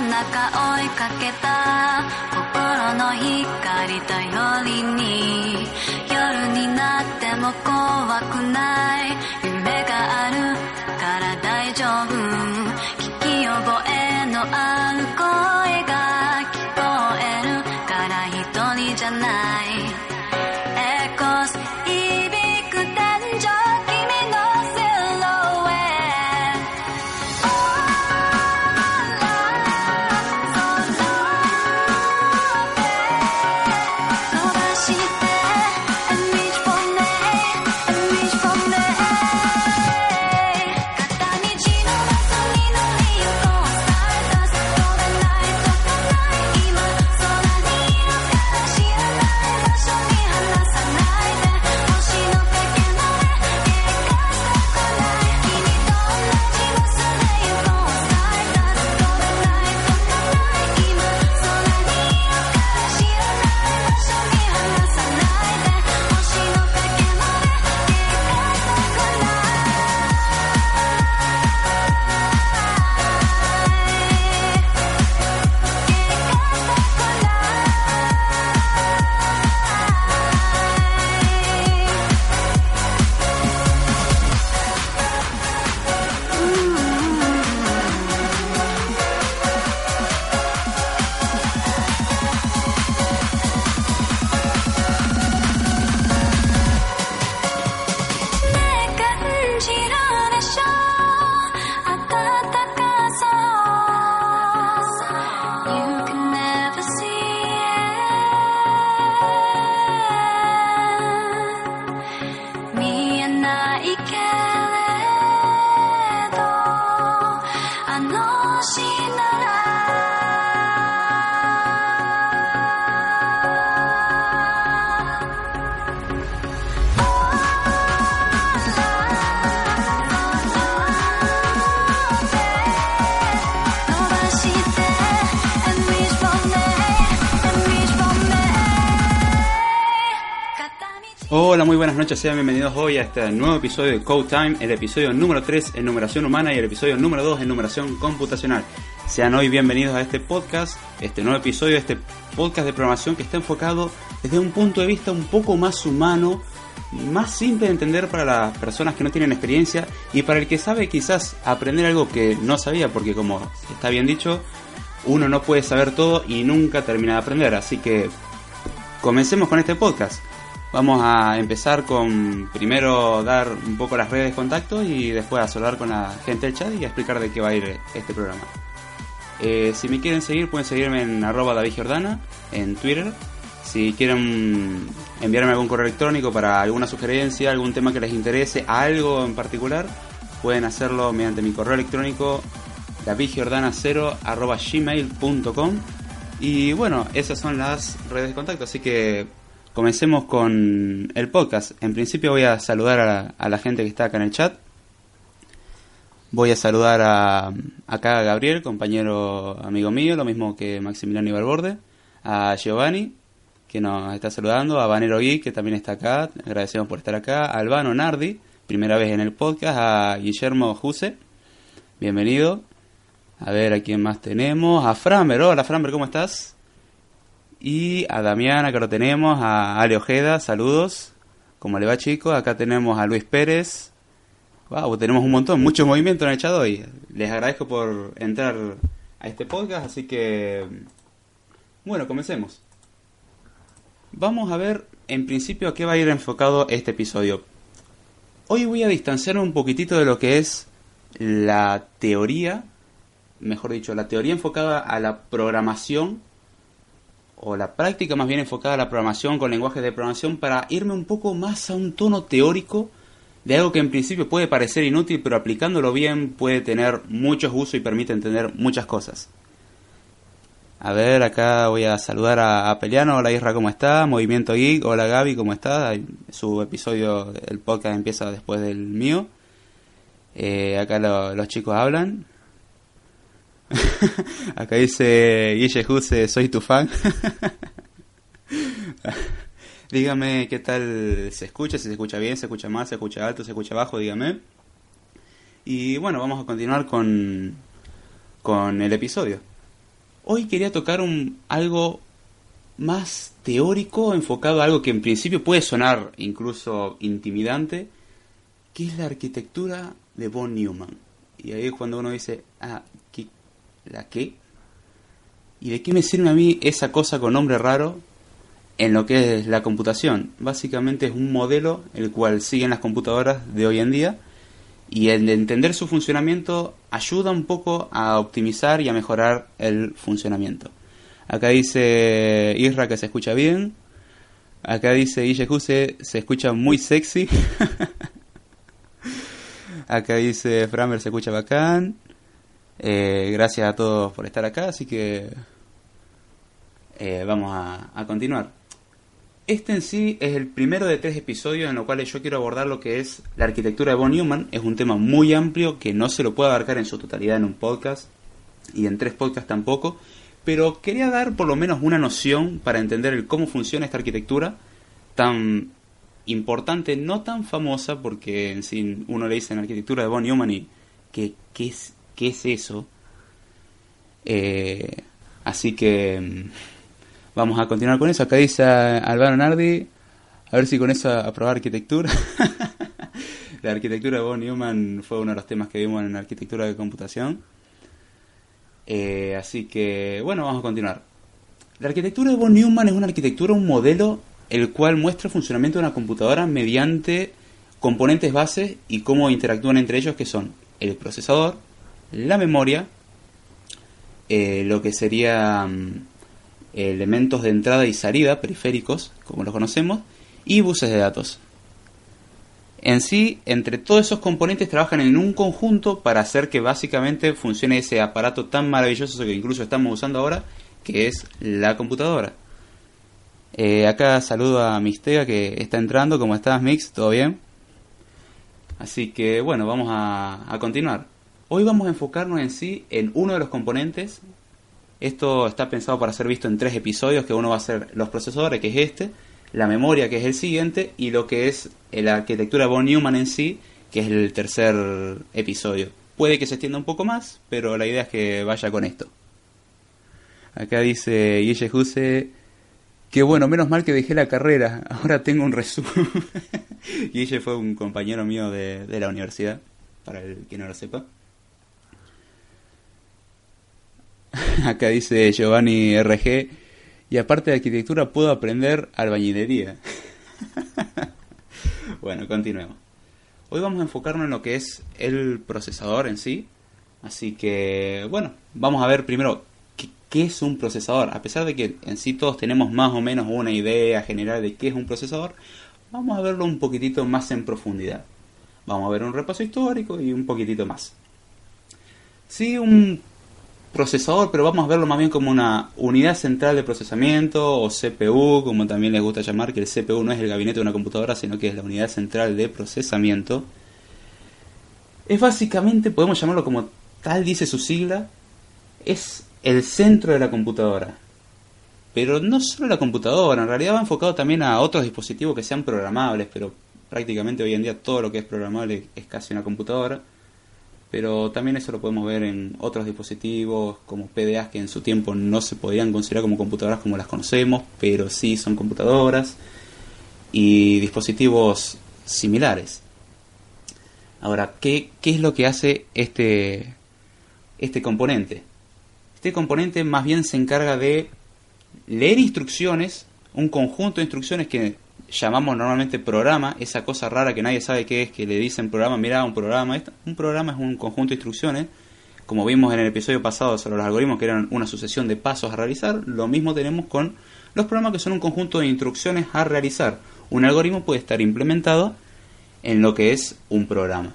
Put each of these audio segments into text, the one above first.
中追いかけた心の光頼りに夜になっても怖くない夢があるから大丈夫。聞き覚えのある noches, sean bienvenidos hoy a este nuevo episodio de Code Time, el episodio número 3 en numeración humana y el episodio número 2 en numeración computacional. Sean hoy bienvenidos a este podcast, este nuevo episodio, este podcast de programación que está enfocado desde un punto de vista un poco más humano, más simple de entender para las personas que no tienen experiencia y para el que sabe quizás aprender algo que no sabía, porque como está bien dicho, uno no puede saber todo y nunca termina de aprender, así que comencemos con este podcast. Vamos a empezar con primero dar un poco las redes de contacto y después a hablar con la gente del chat y a explicar de qué va a ir este programa. Eh, si me quieren seguir pueden seguirme en arroba David en Twitter. Si quieren enviarme algún correo electrónico para alguna sugerencia, algún tema que les interese, algo en particular, pueden hacerlo mediante mi correo electrónico davidgiordana0 arroba gmail.com y bueno, esas son las redes de contacto, así que comencemos con el podcast. En principio voy a saludar a la, a la gente que está acá en el chat. Voy a saludar a acá a Gabriel, compañero amigo mío, lo mismo que Maximiliano Iberborde, a Giovanni, que nos está saludando, a Vanero Geek, que también está acá, agradecemos por estar acá, a Albano Nardi, primera vez en el podcast, a Guillermo Juse, bienvenido, a ver a quién más tenemos, a Framer, hola Framer, ¿cómo estás? Y a Damiana, que lo tenemos, a Ale Ojeda, saludos, ¿cómo le va chicos? Acá tenemos a Luis Pérez, Wow, tenemos un montón, mucho movimiento en el chat hoy. Les agradezco por entrar a este podcast, así que bueno, comencemos. Vamos a ver en principio a qué va a ir enfocado este episodio. Hoy voy a distanciarme un poquitito de lo que es la teoría, mejor dicho, la teoría enfocada a la programación o la práctica más bien enfocada a la programación con lenguajes de programación para irme un poco más a un tono teórico de algo que en principio puede parecer inútil, pero aplicándolo bien puede tener muchos usos y permite entender muchas cosas. A ver, acá voy a saludar a, Peliano. Hola Isra, ¿cómo está? Movimiento Geek. Hola Gaby, ¿cómo está? Su episodio, el podcast empieza después del mío. Eh, acá los chicos hablan. acá dice Guille Juse, soy tu fan. dígame qué tal se escucha, si se escucha bien, se escucha mal, se escucha alto, se escucha bajo, dígame. Y bueno, vamos a continuar con, con el episodio. Hoy quería tocar un, algo más teórico, enfocado a algo que en principio puede sonar incluso intimidante, que es la arquitectura de von Neumann. Y ahí es cuando uno dice, ah. ¿La qué? ¿Y de qué me sirve a mí esa cosa con nombre raro en lo que es la computación? Básicamente es un modelo el cual siguen las computadoras de hoy en día y el entender su funcionamiento ayuda un poco a optimizar y a mejorar el funcionamiento. Acá dice Isra que se escucha bien. Acá dice Guille se escucha muy sexy. acá dice Framer se escucha bacán. Eh, gracias a todos por estar acá, así que eh, vamos a continuar. Este en sí es el primero de tres episodios en los cuales yo quiero abordar lo que es la arquitectura de von Neumann. Es un tema muy amplio que no se lo puede abarcar en su totalidad en un podcast y en tres podcasts tampoco. Pero quería dar por lo menos una noción para entender el cómo funciona esta arquitectura tan importante, no tan famosa, porque en sí uno le dice en arquitectura de von Neumann y que qué es, qué es eso. Eh, así que mm, Vamos a continuar con eso. Acá dice Álvaro Nardi. A ver si con eso aprobar arquitectura. la arquitectura de von Neumann fue uno de los temas que vimos en la arquitectura de computación. Eh, así que, bueno, vamos a continuar. La arquitectura de von Neumann es una arquitectura, un modelo, el cual muestra el funcionamiento de una computadora mediante componentes bases y cómo interactúan entre ellos, que son el procesador, la memoria, eh, lo que sería mm, elementos de entrada y salida, periféricos, como los conocemos, y buses de datos. En sí, entre todos esos componentes trabajan en un conjunto para hacer que básicamente funcione ese aparato tan maravilloso que incluso estamos usando ahora, que es la computadora. Eh, acá saludo a Mistega que está entrando. ¿Cómo estás, Mix? ¿Todo bien? Así que bueno, vamos a, a continuar. Hoy vamos a enfocarnos en sí en uno de los componentes esto está pensado para ser visto en tres episodios, que uno va a ser los procesadores, que es este, la memoria, que es el siguiente, y lo que es la arquitectura von Neumann en sí, que es el tercer episodio. Puede que se extienda un poco más, pero la idea es que vaya con esto. Acá dice Guille Juse, que bueno, menos mal que dejé la carrera, ahora tengo un resumen. Guille fue un compañero mío de, de la universidad, para el que no lo sepa. Acá dice Giovanni RG. Y aparte de arquitectura puedo aprender albañilería. bueno, continuemos. Hoy vamos a enfocarnos en lo que es el procesador en sí. Así que, bueno, vamos a ver primero qué, qué, es un procesador. A pesar de que en sí todos tenemos más o menos una idea general de qué es un procesador, vamos a verlo un poquitito más en profundidad. Vamos a ver un repaso histórico y un poquitito más. Sí, un procesador, pero vamos a verlo más bien como una unidad central de procesamiento o CPU, como también les gusta llamar, que el CPU no es el gabinete de una computadora, sino que es la unidad central de procesamiento. Es básicamente, podemos llamarlo como tal dice su sigla, es el centro de la computadora. Pero no solo la computadora, en realidad va enfocado también a otros dispositivos que sean programables, pero prácticamente hoy en día todo lo que es programable es casi una computadora pero también eso lo podemos ver en otros dispositivos como PDAs que en su tiempo no se podían considerar como computadoras como las conocemos, pero sí son computadoras y dispositivos similares. Ahora, ¿qué, qué es lo que hace este, este componente? Este componente más bien se encarga de leer instrucciones, un conjunto de instrucciones que llamamos normalmente programa, esa cosa rara que nadie sabe qué es, que le dicen programa, mira, un programa. Un programa es un conjunto de instrucciones, como vimos en el episodio pasado sobre los algoritmos que eran una sucesión de pasos a realizar, lo mismo tenemos con los programas que son un conjunto de instrucciones a realizar. Un algoritmo puede estar implementado en lo que es un programa.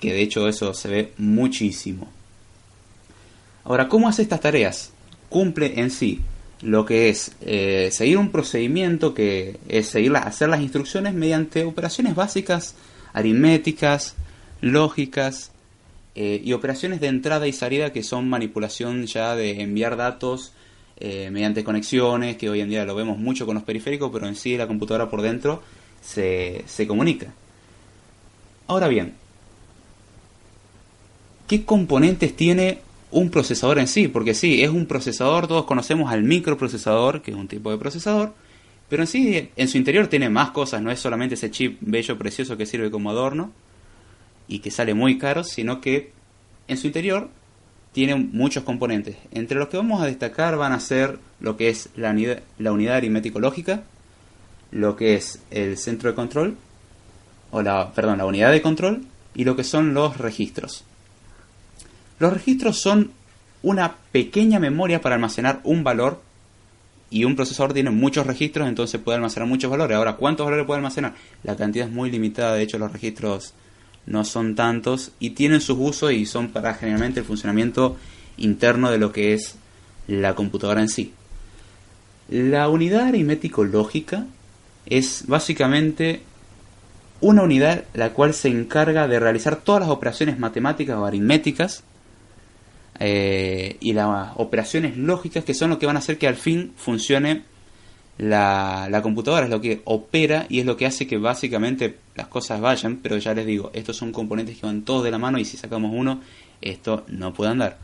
Que de hecho eso se ve muchísimo. Ahora, ¿cómo hace estas tareas? Cumple en sí lo que es eh, seguir un procedimiento que es seguir hacer las instrucciones mediante operaciones básicas, aritméticas, lógicas eh, y operaciones de entrada y salida que son manipulación ya de enviar datos eh, mediante conexiones, que hoy en día lo vemos mucho con los periféricos, pero en sí la computadora por dentro se, se comunica. Ahora bien, ¿qué componentes tiene un procesador en sí? Porque sí, es un procesador, todos conocemos al microprocesador, que es un tipo de procesador, pero en sí, en su interior tiene más cosas, no es solamente ese chip bello, precioso que sirve como adorno y que sale muy caro, sino que en su interior tiene muchos componentes. Entre los que vamos a destacar van a ser lo que es la unidad, la aritmético lógica, lo que es el centro de control, o la, perdón, la unidad de control, y lo que son los registros. Los registros son una pequeña memoria para almacenar un valor y un procesador tiene muchos registros, entonces puede almacenar muchos valores. Ahora, ¿cuántos valores puede almacenar? La cantidad es muy limitada, de hecho los registros no son tantos y tienen sus usos y son para generalmente el funcionamiento interno de lo que es la computadora en sí. La unidad aritmético-lógica es básicamente una unidad la cual se encarga de realizar todas las operaciones matemáticas o aritméticas eh, y las operaciones lógicas que son lo que van a hacer que al fin funcione la, la, computadora es lo que opera y es lo que hace que básicamente las cosas vayan, pero ya les digo, estos son componentes que van todos de la mano y si sacamos uno, esto no puede andar.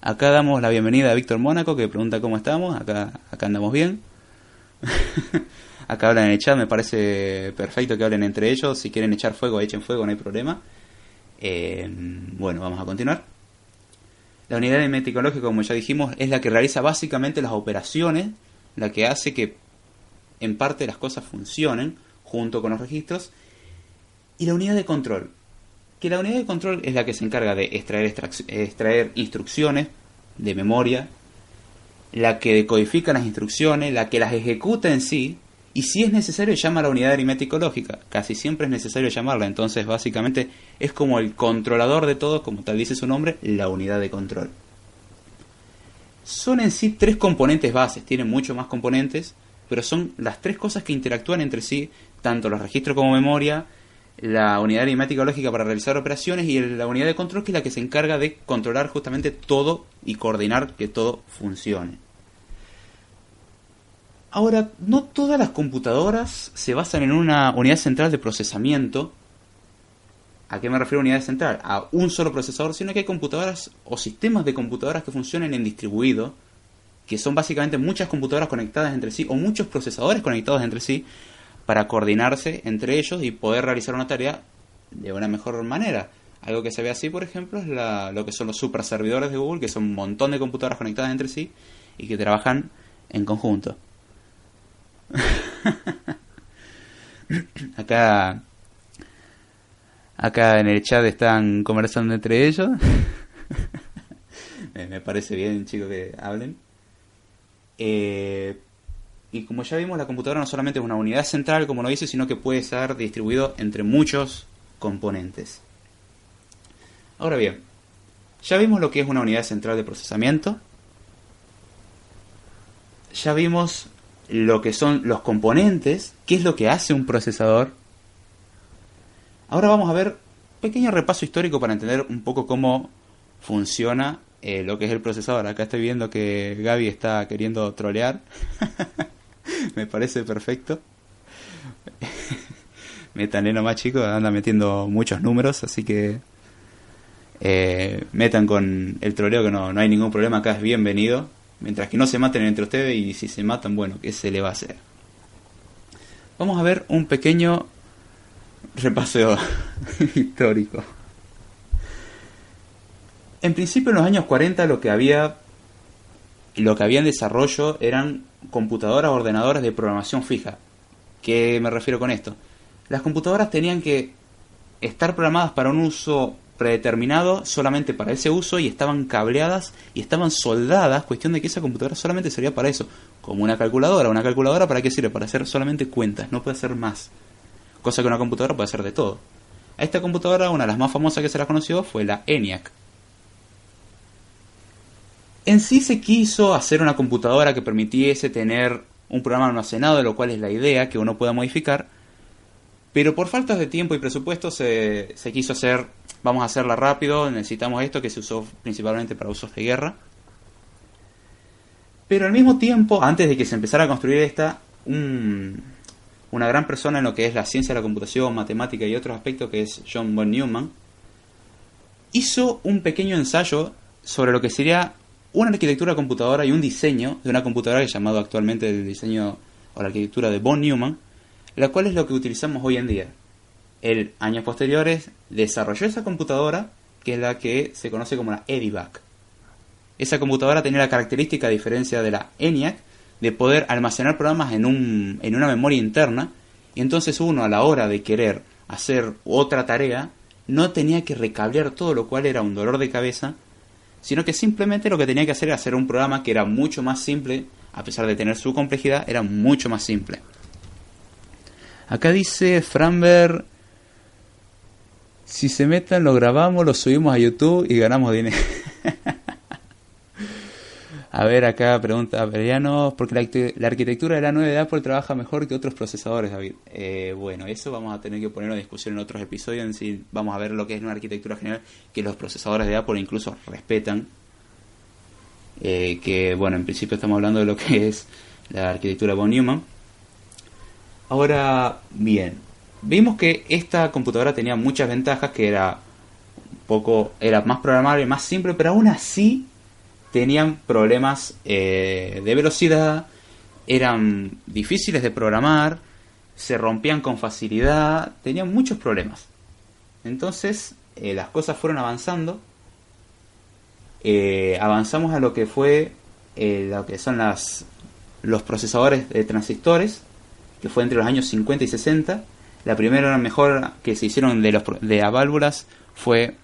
Acá damos la bienvenida a Víctor Mónaco que pregunta cómo estamos, acá, acá andamos bien. acá hablan en el chat, me parece perfecto que hablen entre ellos, si quieren echar fuego, echen fuego, no hay problema. Eh, bueno, vamos a continuar. La unidad de meticológica, como ya dijimos, es la que realiza básicamente las operaciones, la que hace que en parte las cosas funcionen junto con los registros. Y la unidad de control. Que la unidad de control es la que se encarga de extraer, extraer instrucciones de memoria, la que decodifica las instrucciones, la que las ejecuta en sí, y si es necesario llama a la unidad aritmético lógica. Casi siempre es necesario llamarla, entonces básicamente es como el controlador de todo, como tal dice su nombre, la unidad de control. Son en sí tres componentes bases, tienen muchos más componentes, pero son las tres cosas que interactúan entre sí, tanto los registros como memoria, la unidad aritmética lógica para realizar operaciones y la unidad de control que es la que se encarga de controlar justamente todo y coordinar que todo funcione. Ahora, no todas las computadoras se basan en una unidad central de procesamiento. ¿A qué me refiero a unidad central? A un solo procesador, sino que hay computadoras o sistemas de computadoras que funcionan en distribuido que son básicamente muchas computadoras conectadas entre sí o muchos procesadores conectados entre sí para coordinarse entre ellos y poder realizar una tarea de una mejor manera. Algo que se ve así, por ejemplo, es lo que son los super servidores de Google, que son un montón de computadoras conectadas entre sí y que trabajan en conjunto. acá, acá en el chat están conversando entre ellos. me parece bien, chicos, que hablen. Eh, y como ya vimos, la computadora no solamente es una unidad central, como lo dice, sino que puede estar distribuido entre muchos componentes. Ahora bien, ya vimos lo que es una unidad central de procesamiento. Ya vimos lo que son los componentes, qué es lo que hace un procesador. Ahora vamos a ver un pequeño repaso histórico para entender un poco cómo funciona eh, lo que es el procesador. Acá estoy viendo que Gaby está queriendo trolear. Me parece perfecto. Métanle nomás chicos, anda metiendo muchos números, así que eh, metan con el troleo que no, no hay ningún problema, acá es bienvenido. Mientras que no se maten entre ustedes y si se matan, bueno, ¿qué se le va a hacer? Vamos a ver un pequeño repaso histórico. En principio en los años 40 lo que había lo que había en desarrollo eran computadoras ordenadoras de programación fija. ¿Qué me refiero con esto? Las computadoras tenían que estar programadas para un uso predeterminado solamente para ese uso y estaban cableadas y estaban soldadas, cuestión de que esa computadora solamente servía para eso, como una calculadora. ¿Una calculadora para qué sirve? Para hacer solamente cuentas, no puede hacer más. cosa que una computadora puede hacer de todo. A esta computadora, una de las más famosas que se la conoció fue la ENIAC. En sí se quiso hacer una computadora que permitiese tener un programa almacenado, de lo cual es la idea que uno pueda modificar, pero por faltas de tiempo y presupuesto se, se quiso hacer, vamos a hacerla rápido, necesitamos esto que se usó principalmente para usos de guerra. Pero al mismo tiempo, antes de que se empezara a construir esta, un, una gran persona en lo que es la ciencia de la computación, matemática y otros aspectos, que es John von Neumann, hizo un pequeño ensayo sobre lo que sería una arquitectura computadora y un diseño de una computadora que es llamado actualmente el diseño o la arquitectura de von Neumann, la cual es lo que utilizamos hoy en día. Él, años posteriores, desarrolló esa computadora, que es la que se conoce como la EDIVAC. Esa computadora tenía la característica, a diferencia de la ENIAC, de poder almacenar programas en, un, en una memoria interna, y entonces uno a la hora de querer hacer otra tarea, no tenía que recablear todo, lo cual era un dolor de cabeza, sino que simplemente lo que tenía que hacer era hacer un programa que era mucho más simple, a pesar de tener su complejidad, era mucho más simple. Acá dice Framber, si se meten lo grabamos, lo subimos a YouTube y ganamos dinero. a ver, acá pregunta Veriano, porque la, arquitectura de la 9 de Apple trabaja mejor que otros procesadores, David. Eh, bueno, eso vamos a tener que poner en discusión en otros episodios, en si vamos a ver lo que es una arquitectura general que los procesadores de Apple incluso respetan. Eh, que, bueno, en principio estamos hablando de lo que es la arquitectura von Neumann. Ahora, bien, vimos que esta computadora tenía muchas ventajas, que era un poco, era más programable, más simple, pero aún así tenían problemas eh, de velocidad, eran difíciles de programar, se rompían con facilidad, tenían muchos problemas. Entonces, eh, las cosas fueron avanzando. Eh, avanzamos a lo que fue lo que son las, los procesadores de transistores, que fue entre los años 50 y 60. La primera mejor que se hicieron de, los, de válvulas fue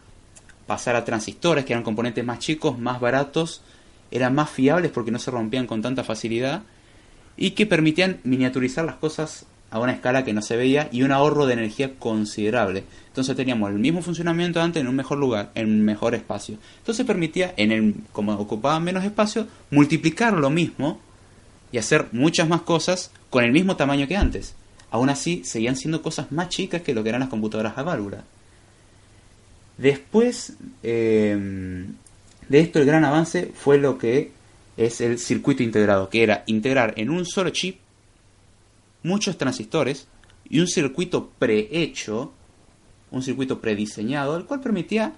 pasar a transistores, que eran componentes más chicos, más baratos, eran más fiables porque no se rompían con tanta facilidad y que permitían miniaturizar las cosas a una escala que no se veía y un ahorro de energía considerable. Entonces teníamos el mismo funcionamiento antes en un mejor lugar, en un mejor espacio. Entonces permitía, en el, como ocupaba menos espacio, multiplicar lo mismo y hacer muchas más cosas con el mismo tamaño que antes. Aún así, seguían siendo cosas más chicas que lo que eran las computadoras a válvula. Después eh, de esto, el gran avance fue lo que es el circuito integrado, que era integrar en un solo chip muchos transistores y un circuito prehecho, un circuito prediseñado, el cual permitía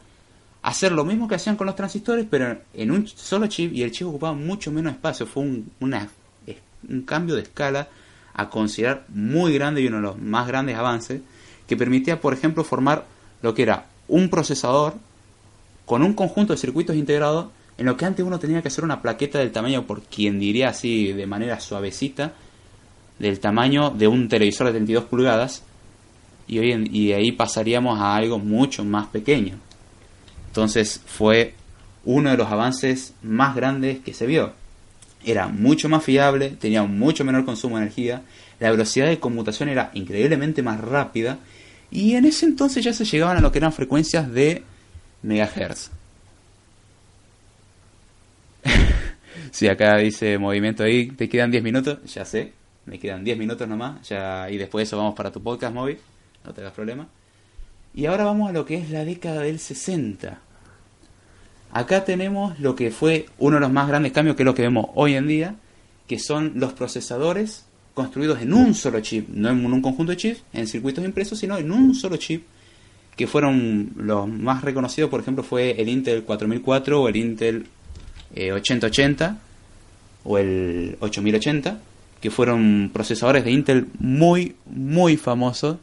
hacer lo mismo que hacían con los transistores, pero en un solo chip y el chip ocupaba mucho menos espacio. Fue un, un cambio de escala a considerar muy grande y uno de los más grandes avances que permitía, por ejemplo, formar lo que era un procesador con un conjunto de circuitos integrados en lo que antes uno tenía que hacer una plaqueta del tamaño, por quien diría así de manera suavecita, del tamaño de un televisor de 32 pulgadas, y, hoy y ahí pasaríamos a algo mucho más pequeño. Entonces fue uno de los avances más grandes que se vio. Era mucho más fiable, tenía mucho menor consumo de energía, la velocidad de conmutación era increíblemente más rápida, y en ese entonces ya se llegaban a lo que eran frecuencias de megahertz. si acá dice movimiento ahí, te quedan 10 minutos, ya sé, me quedan 10 minutos nomás, ya, y después de eso vamos para tu podcast móvil, no te das problema. Y ahora vamos a lo que es la década del 60. Acá tenemos lo que fue uno de los más grandes cambios, que es lo que vemos hoy en día, que son los procesadores construidos en un solo chip, no en un conjunto de chips, en circuitos impresos, sino en un solo chip, que fueron los más reconocidos, por ejemplo, fue el Intel 4004 o el Intel 8080 eh, o el 8080, que fueron procesadores de Intel muy, muy famosos.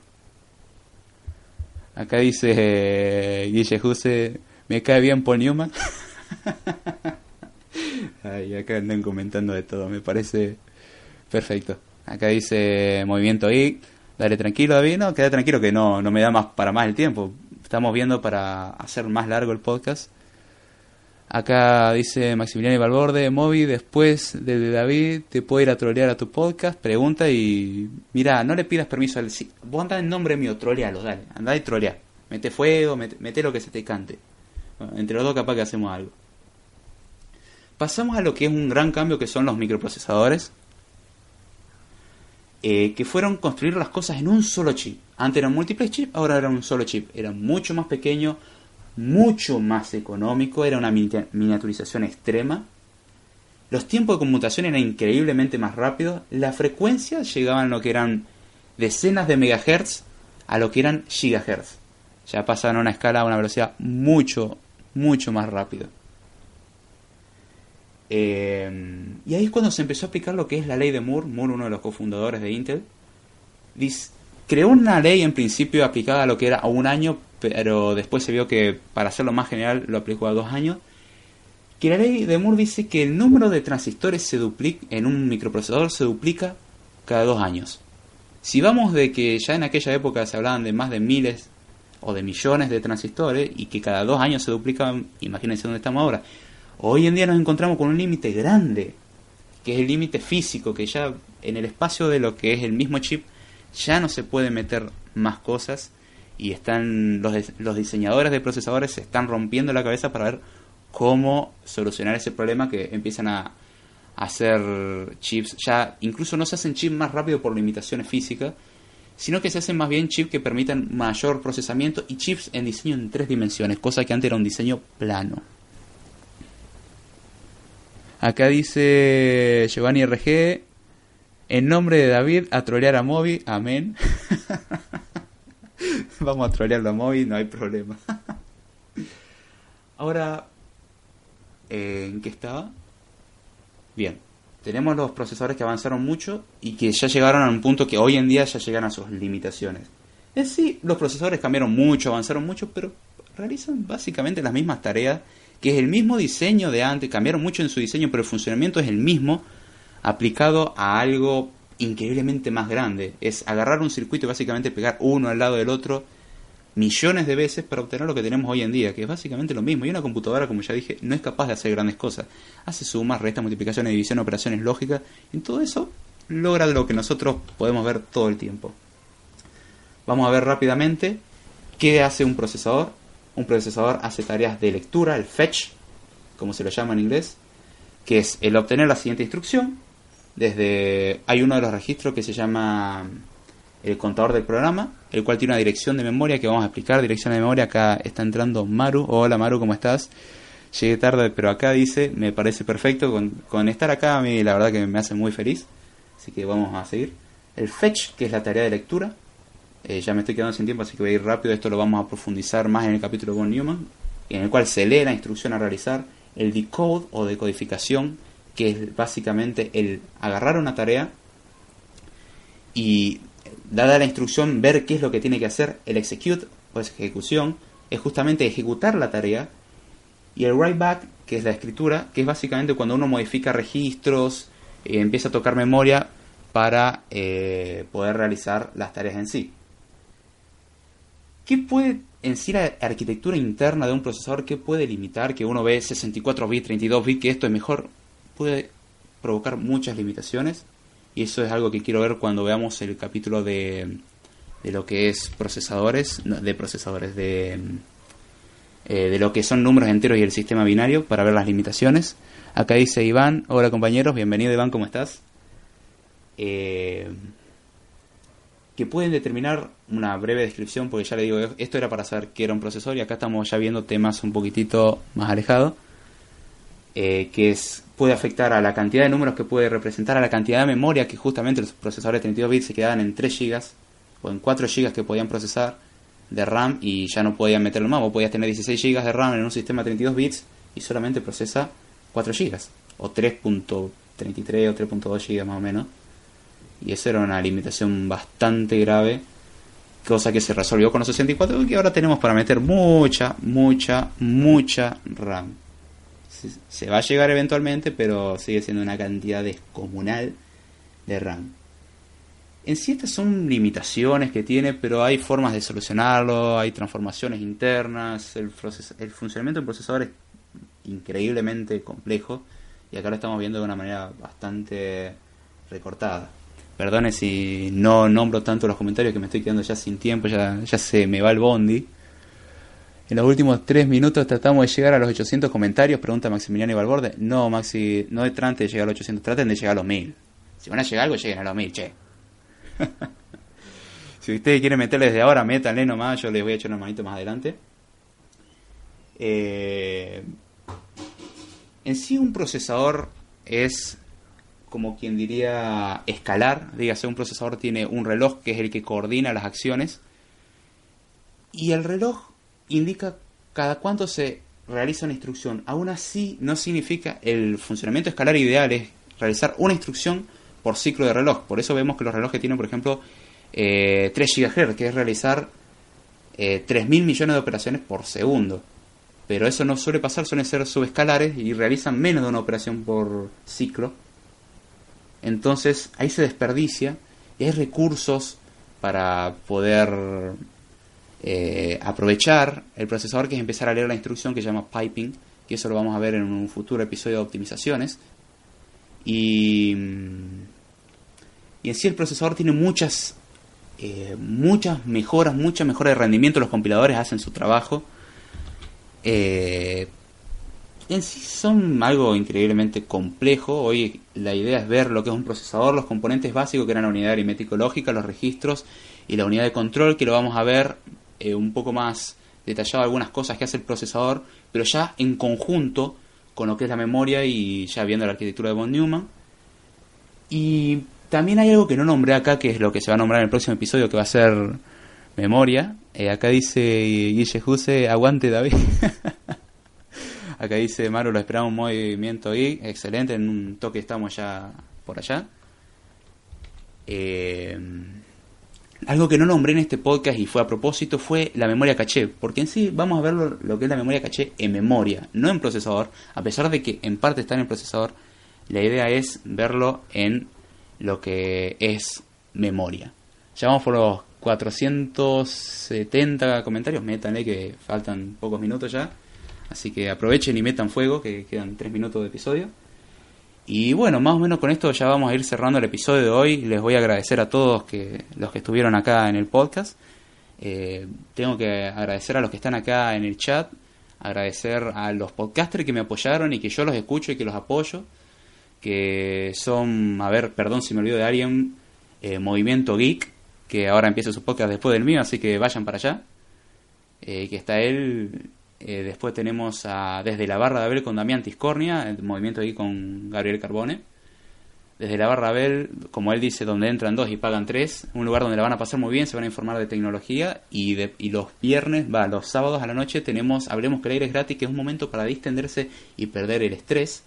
Acá dice eh, me cae bien Paul Newman. Ay, acá andan comentando de todo, me parece perfecto. Acá dice Movimiento I, dale tranquilo David, no, queda tranquilo que no, no me da más para más el tiempo. Estamos viendo para hacer más largo el podcast. Acá dice Maximiliano Valborde, Moby, después de David, te puedo ir a trolear a tu podcast, pregunta y mira, no le pidas permiso al... Vos andá en nombre mío, trolealo, dale, andá y trolea. Mete fuego, mete, lo que se te cante. Entre los dos capaz que hacemos algo. Pasamos a lo que es un gran cambio que son los microprocesadores. Eh, que fueron construir las cosas en un solo chip. Antes eran múltiples chips, ahora era un solo chip. Era mucho más pequeño, mucho más económico, era una miniaturización extrema. Los tiempos de conmutación eran increíblemente más rápidos. Las frecuencias llegaban a lo que eran decenas de megahertz a lo que eran gigahertz. Ya pasaban a una escala a una velocidad mucho, mucho más rápida. Eh, y ahí es cuando se empezó a aplicar lo que es la ley de Moore. Moore, uno de los cofundadores de Intel, creó una ley en principio aplicada a lo que era a un año, pero después se vio que para hacerlo más general lo aplicó a dos años. Que la ley de Moore dice que el número de transistores se duplica en un microprocesador se duplica cada dos años. Si vamos de que ya en aquella época se hablaban de más de miles o de millones de transistores y que cada dos años se duplicaban, imagínense dónde estamos ahora. Hoy en día nos encontramos con un límite grande, que es el límite físico, que ya en el espacio de lo que es el mismo chip ya no se puede meter más cosas y están los, los diseñadores de procesadores se están rompiendo la cabeza para ver cómo solucionar ese problema que empiezan a, hacer chips ya incluso no se hacen chips más rápido por limitaciones físicas sino que se hacen más bien chips que permitan mayor procesamiento y chips en diseño en tres dimensiones cosa que antes era un diseño plano acá dice Giovanni RG en nombre de David a trolear a Moby amén Vamos a trolearlo a móvil, no hay problema. Ahora, ¿en qué estaba? Bien, tenemos los procesadores que avanzaron mucho y que ya llegaron a un punto que hoy en día ya llegan a sus limitaciones. Es sí, los procesadores cambiaron mucho, avanzaron mucho, pero realizan básicamente las mismas tareas, que es el mismo diseño de antes, cambiaron mucho en su diseño, pero el funcionamiento es el mismo aplicado a algo increíblemente más grande. Es agarrar un circuito y básicamente pegar uno al lado del otro millones de veces para obtener lo que tenemos hoy en día, que es básicamente lo mismo. Y una computadora, como ya dije, no es capaz de hacer grandes cosas. Hace sumas, restas, multiplicaciones, división, operaciones lógicas. Y todo eso logra lo que nosotros podemos ver todo el tiempo. Vamos a ver rápidamente qué hace un procesador. Un procesador hace tareas de lectura, el fetch, como se lo llama en inglés, que es el obtener la siguiente instrucción, desde hay uno de los registros que se llama el contador del programa, el cual tiene una dirección de memoria que vamos a explicar. Dirección de memoria, acá está entrando Maru. Hola Maru, ¿cómo estás? Llegué tarde, pero acá dice, me parece perfecto. Con, estar acá a mí la verdad que me hace muy feliz. Así que vamos a seguir. El fetch, que es la tarea de lectura. Eh, ya me estoy quedando sin tiempo, así que voy a ir rápido. Esto lo vamos a profundizar más en el capítulo con Newman, en el cual se lee la instrucción a realizar. El decode o decodificación, que es básicamente el agarrar una tarea y dada la instrucción ver qué es lo que tiene que hacer, el execute o ejecución es justamente ejecutar la tarea y el write back, que es la escritura, que es básicamente cuando uno modifica registros, eh, empieza a tocar memoria para eh, poder realizar las tareas en sí. ¿Qué puede en sí la arquitectura interna de un procesador, qué puede limitar? Que uno ve 64 bits, 32 bits, que esto es mejor puede provocar muchas limitaciones y eso es algo que quiero ver cuando veamos el capítulo de, de lo que es procesadores, de procesadores, de, eh, de lo que son números enteros y el sistema binario para ver las limitaciones. Acá dice Iván, hola compañeros, bienvenido Iván, ¿cómo estás? Eh, que pueden determinar una breve descripción, porque ya le digo, esto era para saber qué era un procesador y acá estamos ya viendo temas un poquitito más alejados. Eh, que es, puede afectar a la cantidad de números que puede representar, a la cantidad de memoria que justamente los procesadores de 32 bits se quedaban en 3 GB o en 4 GB que podían procesar de RAM y ya no podían meterlo más. Vos podías tener 16 GB de RAM en un sistema de 32 bits y solamente procesa 4 GB o 3.33 o 3.2 GB más o menos. Y eso era una limitación bastante grave, cosa que se resolvió con los 64 y que ahora tenemos para meter mucha, mucha, mucha RAM se va a llegar eventualmente, pero sigue siendo una cantidad descomunal de RAM. En sí estas son limitaciones que tiene, pero hay formas de solucionarlo, hay transformaciones internas, el, el funcionamiento del procesador es increíblemente complejo y acá lo estamos viendo de una manera bastante recortada. Perdone si no nombro tanto los comentarios que me estoy quedando ya sin tiempo, ya, ya se me va el bondi. En los últimos tres minutos tratamos de llegar a los 800 comentarios, pregunta Maximiliano Ibalborde. No, Maxi, no traten de llegar a los 800, traten de llegar a los 1000. Si van a llegar algo, lleguen a los 1000, che. si ustedes quieren meterle desde ahora, métanle nomás, yo les voy a echar una manito más adelante. Eh, en sí un procesador es como quien diría escalar, dígase un procesador tiene un reloj que es el que coordina las acciones y el reloj indica cada cuánto se realiza una instrucción. Aún así no significa el funcionamiento escalar ideal es realizar una instrucción por ciclo de reloj. Por eso vemos que los relojes tienen, por ejemplo, eh, 3 GHz, que es realizar eh, 3.000 millones de operaciones por segundo. Pero eso no suele pasar, suelen ser subescalares y realizan menos de una operación por ciclo. Entonces ahí se desperdicia y hay recursos para poder eh, aprovechar el procesador que es empezar a leer la instrucción que se llama piping, que eso lo vamos a ver en un futuro episodio de optimizaciones. Y, y en sí el procesador tiene muchas, eh, muchas mejoras, muchas mejoras de rendimiento, los compiladores hacen su trabajo. Eh, en sí son algo increíblemente complejo. Hoy la idea es ver lo que es un procesador, los componentes básicos que eran la unidad aritmético lógica, los registros y la unidad de control, que lo vamos a ver eh, un poco más detallado algunas cosas que hace el procesador, pero ya en conjunto con lo que es la memoria y ya viendo la arquitectura de von Neumann. Y también hay algo que no nombré acá, que es lo que se va a nombrar en el próximo episodio, que va a ser memoria. Eh, acá dice Guille Juse, aguante David. acá dice Maru, lo esperamos un movimiento y excelente, en un toque estamos ya por allá. Eh, algo que no nombré en este podcast y fue a propósito fue la memoria caché, porque en sí vamos a ver lo, que es la memoria caché en memoria, no en procesador, a pesar de que en parte está en el procesador, la idea es verlo en lo que es memoria. Ya vamos por los 470 comentarios, métanle que faltan pocos minutos ya, así que aprovechen y metan fuego, que quedan 3 minutos de episodio. Y bueno, más o menos con esto ya vamos a ir cerrando el episodio de hoy. Les voy a agradecer a todos que, los que estuvieron acá en el podcast. Eh, tengo que agradecer a los que están acá en el chat, agradecer a los podcasters que me apoyaron y que yo los escucho y que los apoyo, que son, a ver, perdón si me olvido de alguien, eh, Movimiento Geek, que ahora empieza su podcast después del mío, así que vayan para allá. Eh, que está él, eh, después tenemos a Desde la Barra de Abel con Damián Tiscornia, el movimiento ahí con Gabriel Carbone. Desde la Barra de Abel, como él dice, donde entran dos y pagan tres, un lugar donde la van a pasar muy bien, se van a informar de tecnología y, de, los viernes, va, los sábados a la noche tenemos Hablemos que el aire es gratis, que es un momento para distenderse y perder el estrés.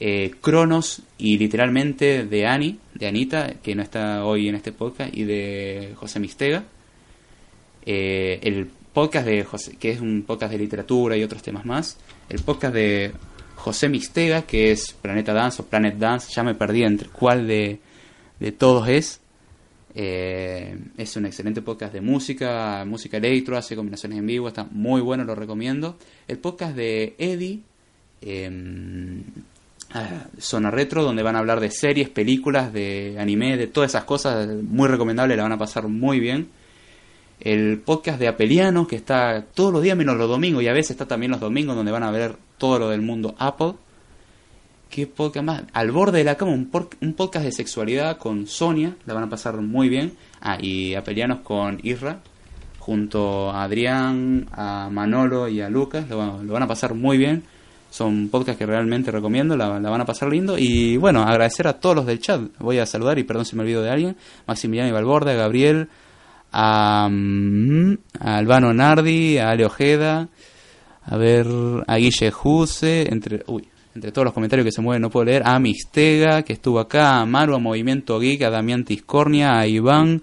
Eh, Cronos y literalmente de Ani, de Anita, que no está hoy en este podcast, y de José Mistega. Eh, el podcast de José, que es un podcast de literatura y otros temas más. El podcast de José Mistega, que es Planeta Dance o Planet Dance, ya me perdí entre cuál de, de todos es. Eh, es un excelente podcast de música, música electro, hace combinaciones en vivo, está muy bueno, lo recomiendo. El podcast de Eddie, eh, Zona Retro, donde van a hablar de series, películas, de anime, de todas esas cosas, muy recomendable, la van a pasar muy bien el podcast de Apelianos, que está todos los días menos los domingos, y a veces está también los domingos, donde van a ver todo lo del mundo Apple. ¿Qué podcast más? Al borde de la cama, un, un podcast de sexualidad con Sonia, la van a pasar muy bien. Ah, y Apelianos con Isra, junto a Adrián, a Manolo y a Lucas, lo, van a pasar muy bien. Son podcasts que realmente recomiendo, la, van a pasar lindo. Y bueno, agradecer a todos los del chat. Voy a saludar y perdón si me olvido de alguien. Maximiliano Valborde, Gabriel, a, mm, a Albano Nardi, a Ale Ojeda, a ver, a Guille Juse, entre, entre todos los comentarios que se mueven no puedo leer, a Mistega, que estuvo acá, a Maru, a Movimiento Geek, a Damián Tiscornia, a Iván,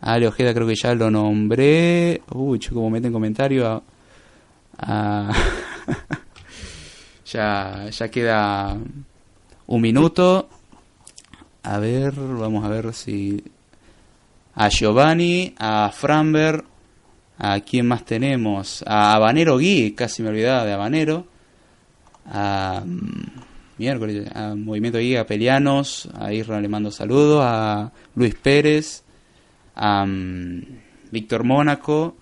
a Ale Ojeda creo que ya lo nombré, uy, como meten comentario, a, ya, ya queda un minuto, a ver, vamos a ver si a Giovanni, a Framber, a quién más tenemos, a Habanero Gui, casi me olvidaba de Habanero, a mm, miércoles, a Movimiento Guía, a Pelianos, a Isra le mando saludos, a Luis Pérez, a mm, Víctor Mónaco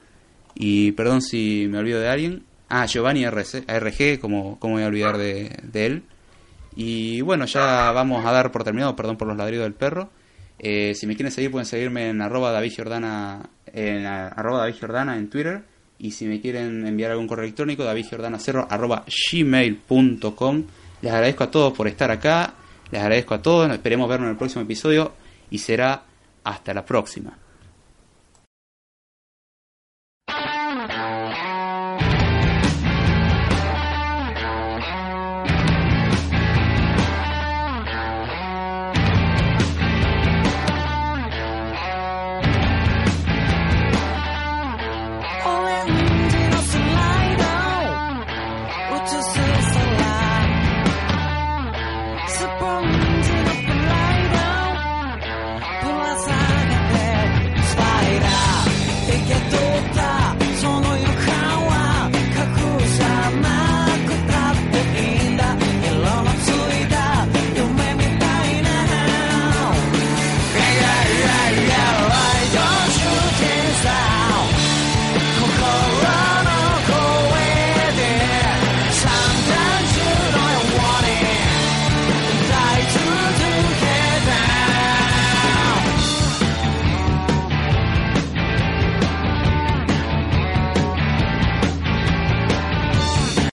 y perdón si me olvido de alguien, a Giovanni RG, como, como voy a olvidar de, de él. Y bueno, ya vamos a dar por terminado, perdón por los ladridos del perro. Eh, si me quieren seguir pueden seguirme en arroba David en arroba en Twitter. Y si me quieren enviar algún correo electrónico, davidgiordana0 arroba gmail.com. Les agradezco a todos por estar acá. Les agradezco a todos. Esperemos vernos en el próximo episodio. Y será hasta la próxima.